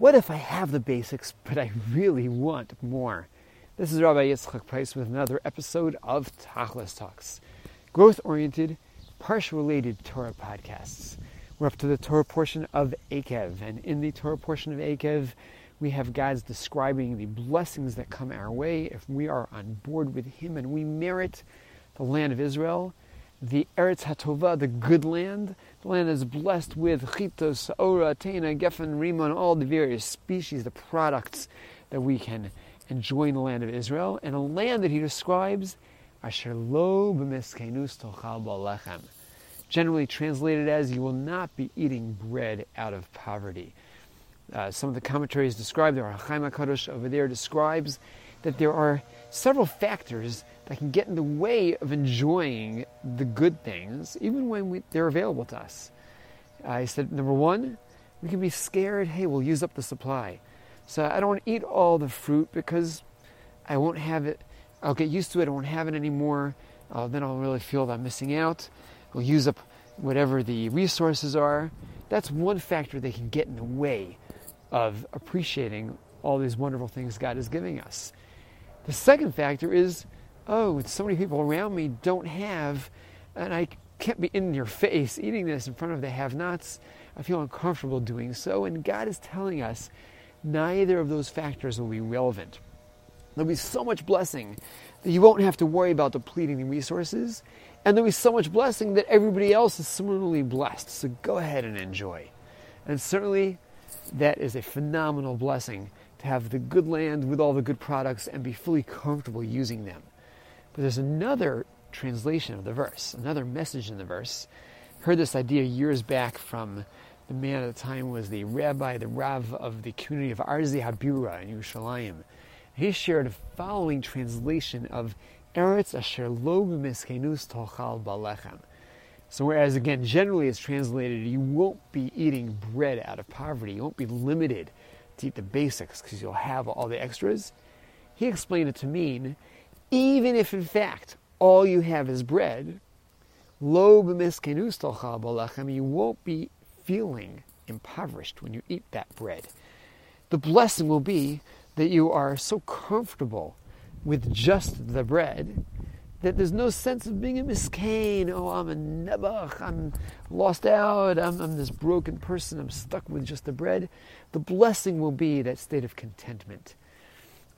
What if I have the basics, but I really want more? This is Rabbi Yitzchak Price with another episode of Tachlis Talks, growth oriented, parsha related Torah podcasts. We're up to the Torah portion of Eikev, and in the Torah portion of Eikev, we have God's describing the blessings that come our way if we are on board with Him and we merit the land of Israel, the Eretz HaTova, the good land. The land is blessed with chitos, ora, tena, geffen, rimon, all the various species, the products that we can enjoy in the land of Israel, and a land that he describes, asher lo b'miskenus tochal b'alechem. Generally translated as, you will not be eating bread out of poverty. Uh, some of the commentaries describe, the Ohr HaChaim HaKadosh over there describes that there are several factors that can get in the way of enjoying the good things, even when we, they're available to us. I said, number one, we can be scared, hey, we'll use up the supply. So I don't want to eat all the fruit because I won't have it, I'll get used to it, I won't have it anymore. Uh, then I'll really feel that I'm missing out. We'll use up whatever the resources are. That's one factor that can get in the way of appreciating all these wonderful things God is giving us. The second factor is oh, so many people around me don't have, and I can't be in your face eating this in front of the have nots. I feel uncomfortable doing so. And God is telling us neither of those factors will be relevant. There'll be so much blessing that you won't have to worry about depleting the resources. And there'll be so much blessing that everybody else is similarly blessed. So go ahead and enjoy. And certainly, that is a phenomenal blessing to have the good land with all the good products and be fully comfortable using them. But there's another translation of the verse, another message in the verse. Heard this idea years back from the man at the time was the rabbi, the rav of the community of Arzei HaBira in Yerushalayim. He shared a following translation of Eretz Asher Lo B'Miskenus Tochal Balechem. So whereas again generally it's translated, you won't be eating bread out of poverty. You won't be limited to eat the basics because you'll have all the extras. He explained it to mean even if in fact all you have is bread, lo you won't be feeling impoverished when you eat that bread. The blessing will be that you are so comfortable with just the bread that there's no sense of being a miscane. Oh, I'm a nebuch. I'm lost out. I'm, I'm this broken person. I'm stuck with just the bread. The blessing will be that state of contentment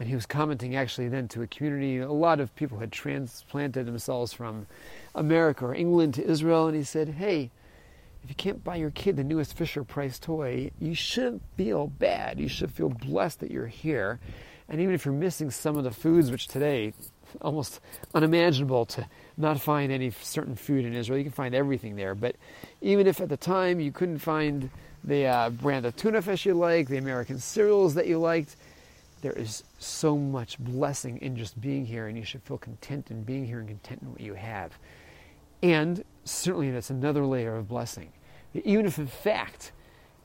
and he was commenting actually then to a community. A lot of people had transplanted themselves from America or England to Israel, and he said, Hey, if you can't buy your kid the newest Fisher Price toy, you shouldn't feel bad. You should feel blessed that you're here. And even if you're missing some of the foods, which today almost unimaginable to not find any certain food in Israel, you can find everything there. But even if at the time you couldn't find the uh, brand of tuna fish you like, the American cereals that you liked, there is so much blessing in just being here, and you should feel content in being here and content in what you have. And certainly, that's another layer of blessing. Even if, in fact,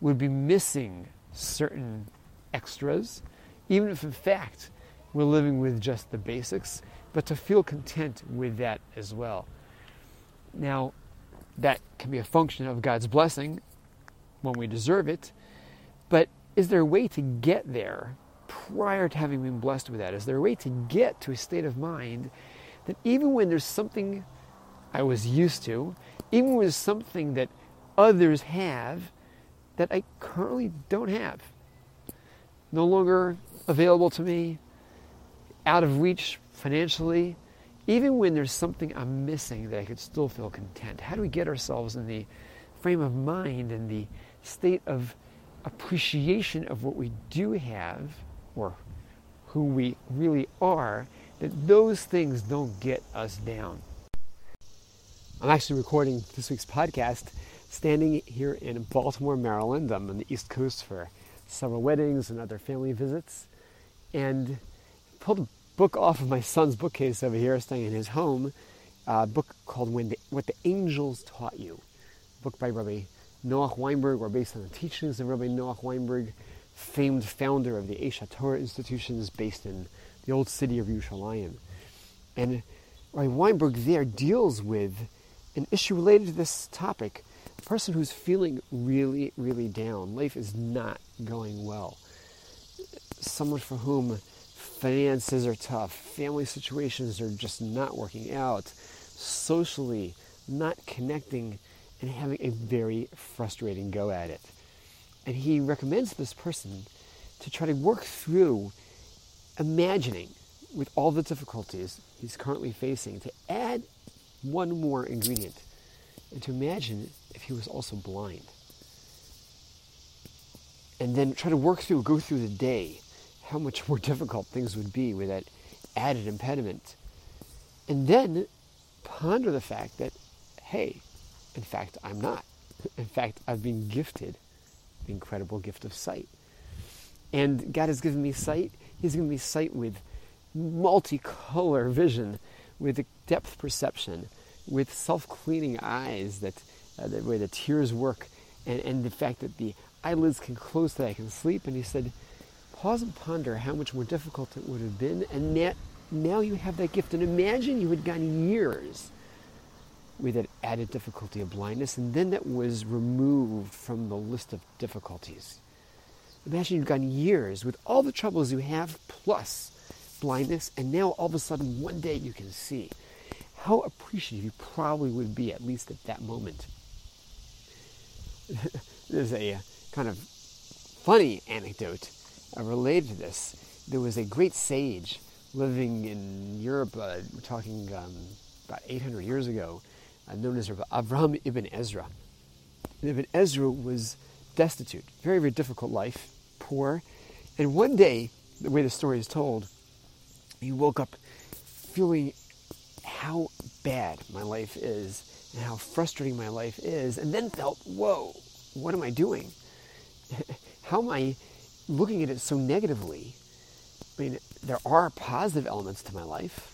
we'd be missing certain extras, even if, in fact, we're living with just the basics, but to feel content with that as well. Now, that can be a function of God's blessing when we deserve it, but is there a way to get there prior to having been blessed with that? Is there a way to get to a state of mind that even when there's something I was used to, even when there's something that others have that I currently don't have, no longer available to me, out of reach financially, even when there's something I'm missing that I could still feel content? How do we get ourselves in the frame of mind and the state of appreciation of what we do have or who we really are, that those things don't get us down. I'm actually recording this week's podcast standing here in Baltimore, Maryland. I'm on the East Coast for several weddings and other family visits. And pulled a book off of my son's bookcase over here, staying in his home, a book called when the, What the Angels Taught You, book by Rabbi Noach Weinberg, or based on the teachings of Rabbi Noach Weinberg, famed founder of the Aish HaTorah institutions based in the old city of Yerushalayim. And Rabbi Weinberg there deals with an issue related to this topic. A person who's feeling really, really down. Life is not going well. someone for whom finances are tough, family situations are just not working out, socially not connecting, and having a very frustrating go at it. And he recommends this person to try to work through imagining with all the difficulties he's currently facing to add one more ingredient and to imagine if he was also blind. And then try to work through, go through the day, how much more difficult things would be with that added impediment. And then ponder the fact that, hey, in fact, I'm not. In fact, I've been gifted the incredible gift of sight. And God has given me sight. He's given me sight with multicolor vision, with depth perception, with self-cleaning eyes that, uh, that where the tears work, and, and the fact that the eyelids can close so that I can sleep. And he said, pause and ponder how much more difficult it would have been, and now you have that gift. And imagine you had gone years with that added difficulty of blindness, and then that was removed from the list of difficulties. Imagine you've gone years with all the troubles you have, plus blindness, and now all of a sudden one day you can see. How appreciative you probably would be, at least at that moment. There's a uh, kind of funny anecdote uh, related to this. There was a great sage living in Europe, uh, we're talking um, about 800 years ago, known as Avraham ibn Ezra. Ibn Ezra was destitute, very, very difficult life, poor. And one day, the way the story is told, he woke up feeling how bad my life is and how frustrating my life is, and then felt, whoa, what am I doing? how am I looking at it so negatively? I mean, there are positive elements to my life.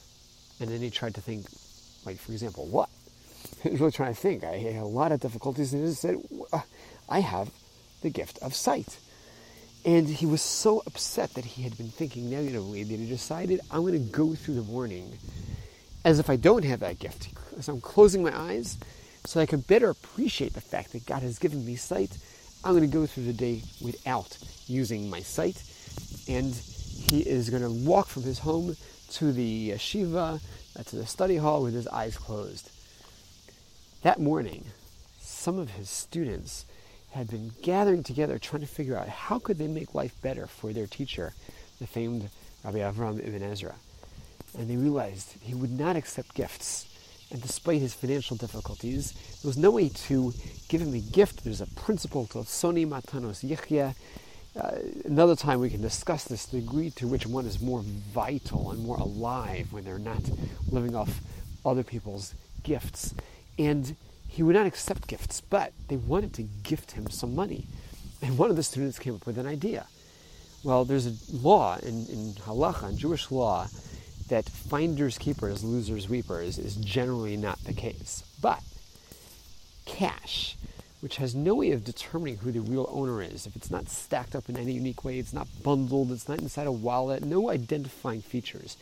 And then he tried to think, like, for example, what? Was really trying to think. I had a lot of difficulties, and he just said, I have the gift of sight. And he was so upset that he had been thinking negatively that he decided, I'm going to go through the morning as if I don't have that gift. So I'm closing my eyes so I can better appreciate the fact that God has given me sight. I'm going to go through the day without using my sight. And he is going to walk from his home to the yeshiva, uh, to the study hall with his eyes closed. That morning, some of his students had been gathering together trying to figure out how could they make life better for their teacher, the famed Rabbi Avram ibn Ezra. And they realized he would not accept gifts. And despite his financial difficulties, there was no way to give him a gift. There's a principle called Soni Matanos Yichya. Uh, another time we can discuss this, the degree to which one is more vital and more alive when they're not living off other people's gifts. And he would not accept gifts, but they wanted to gift him some money. And one of the students came up with an idea. Well, there's a law in, in halacha, in Jewish law, that finders keepers, losers weepers is generally not the case. But cash, which has no way of determining who the real owner is, if it's not stacked up in any unique way, it's not bundled, it's not inside a wallet, no identifying features,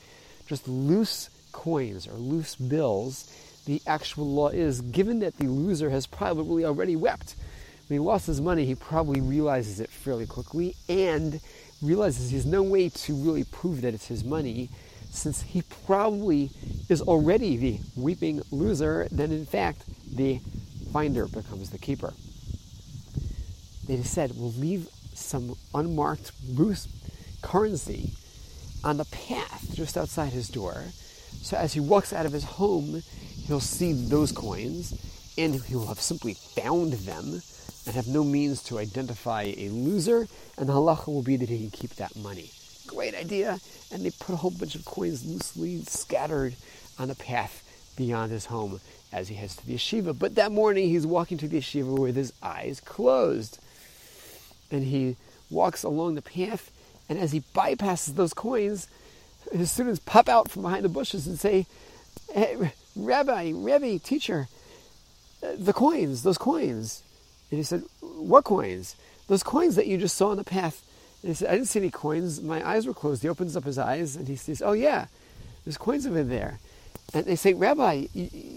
just loose coins or loose bills the actual law is, given that the loser has probably already wept. When he lost his money, he probably realizes it fairly quickly and realizes he has no way to really prove that it's his money since he probably is already the weeping loser, then in fact the finder becomes the keeper. They just said, we'll leave some unmarked loose currency on the path just outside his door. So as he walks out of his home, he'll see those coins and he'll have simply found them and have no means to identify a loser, and the halacha will be that he can keep that money. Great idea. And they put a whole bunch of coins loosely scattered on the path beyond his home as he heads to the yeshiva. But that morning he's walking to the yeshiva with his eyes closed. And he walks along the path, and as he bypasses those coins, his students pop out from behind the bushes and say, hey, Rabbi, Rabbi, teacher, uh, the coins, those coins. And he said, What coins? Those coins that you just saw on the path. And he said, I didn't see any coins. My eyes were closed. He opens up his eyes and he says, Oh, yeah, there's coins over there. And they say, Rabbi,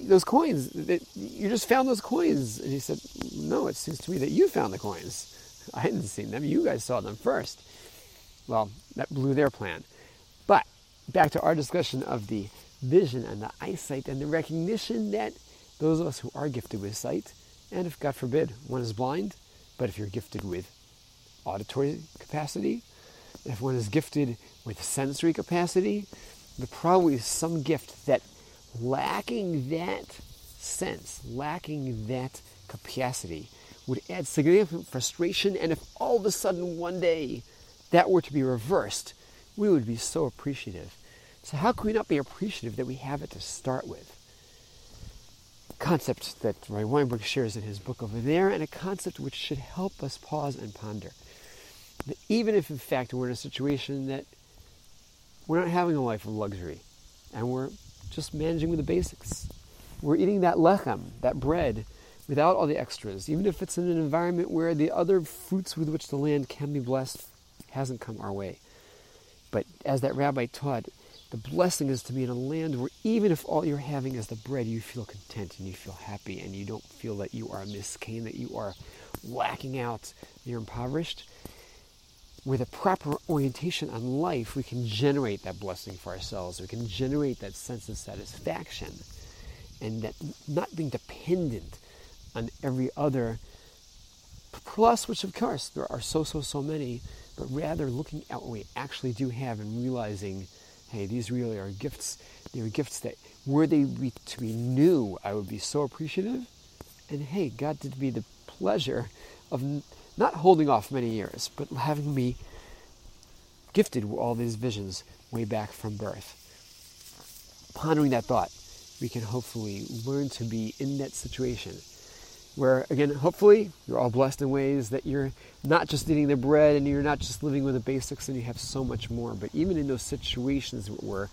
those coins, you just found those coins. And he said, No, it seems to me that you found the coins. I hadn't seen them. You guys saw them first. well, that blew their plan. But back to our discussion of the vision and the eyesight and the recognition that those of us who are gifted with sight, and if God forbid one is blind, but if you're gifted with auditory capacity, if one is gifted with sensory capacity, there probably is some gift that lacking that sense, lacking that capacity, would add significant frustration. And if all of a sudden one day that were to be reversed, we would be so appreciative. So, how can we not be appreciative that we have it to start with? Concept that Rav Weinberg shares in his book over there, and a concept which should help us pause and ponder. That even if, in fact, we're in a situation that we're not having a life of luxury and we're just managing with the basics, we're eating that lechem, that bread, without all the extras, even if it's in an environment where the other fruits with which the land can be blessed hasn't come our way. But as that rabbi taught, the blessing is to be in a land where even if all you're having is the bread, you feel content and you feel happy and you don't feel that you are a miscane, that you are lacking out, you're impoverished. With a proper orientation on life, we can generate that blessing for ourselves. We can generate that sense of satisfaction and that not being dependent on every other plus, which of course there are so, so, so many, but rather looking at what we actually do have and realizing, hey, these really are gifts. They are gifts that were they to be new, I would be so appreciative. And hey, God did me the pleasure of not holding off many years, but having me gifted with all these visions way back from birth. Pondering that thought, we can hopefully learn to be in that situation where again hopefully you're all blessed in ways that you're not just eating the bread and you're not just living with the basics and you have so much more. But even in those situations where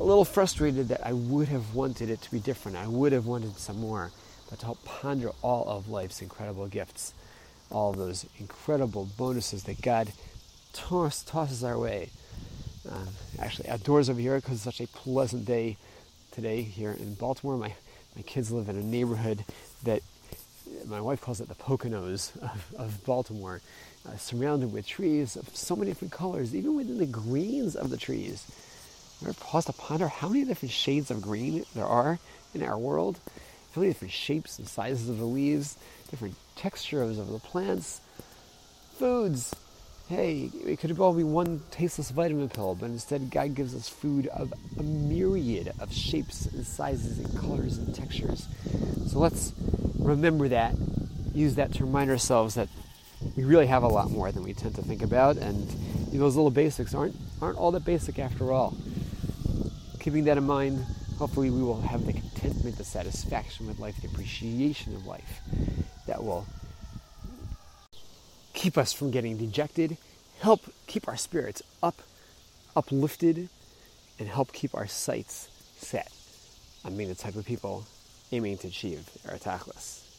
a little frustrated that i would have wanted it to be different i would have wanted some more but to help ponder all of life's incredible gifts all those incredible bonuses that god toss, tosses our way. Uh, actually outdoors over here because it's such a pleasant day today here in baltimore. My my kids live in a neighborhood that my wife calls it the Poconos of, of Baltimore, uh, surrounded with trees of so many different colors, even within the greens of the trees. Ever pause to ponder how many different shades of green there are in our world? How many different shapes and sizes of the leaves, different textures of the plants, foods. Hey, it could all be one tasteless vitamin pill, but instead God gives us food of a myriad of shapes and sizes and colors and textures. So let's remember that, use that to remind ourselves that we really have a lot more than we tend to think about, and those little basics aren't aren't all that basic after all. Keeping that in mind, hopefully we will have the contentment, the satisfaction with life, the appreciation of life that will keep us from getting dejected, help keep our spirits up, uplifted, and help keep our sights set on being the type of people aiming to achieve our tachlis.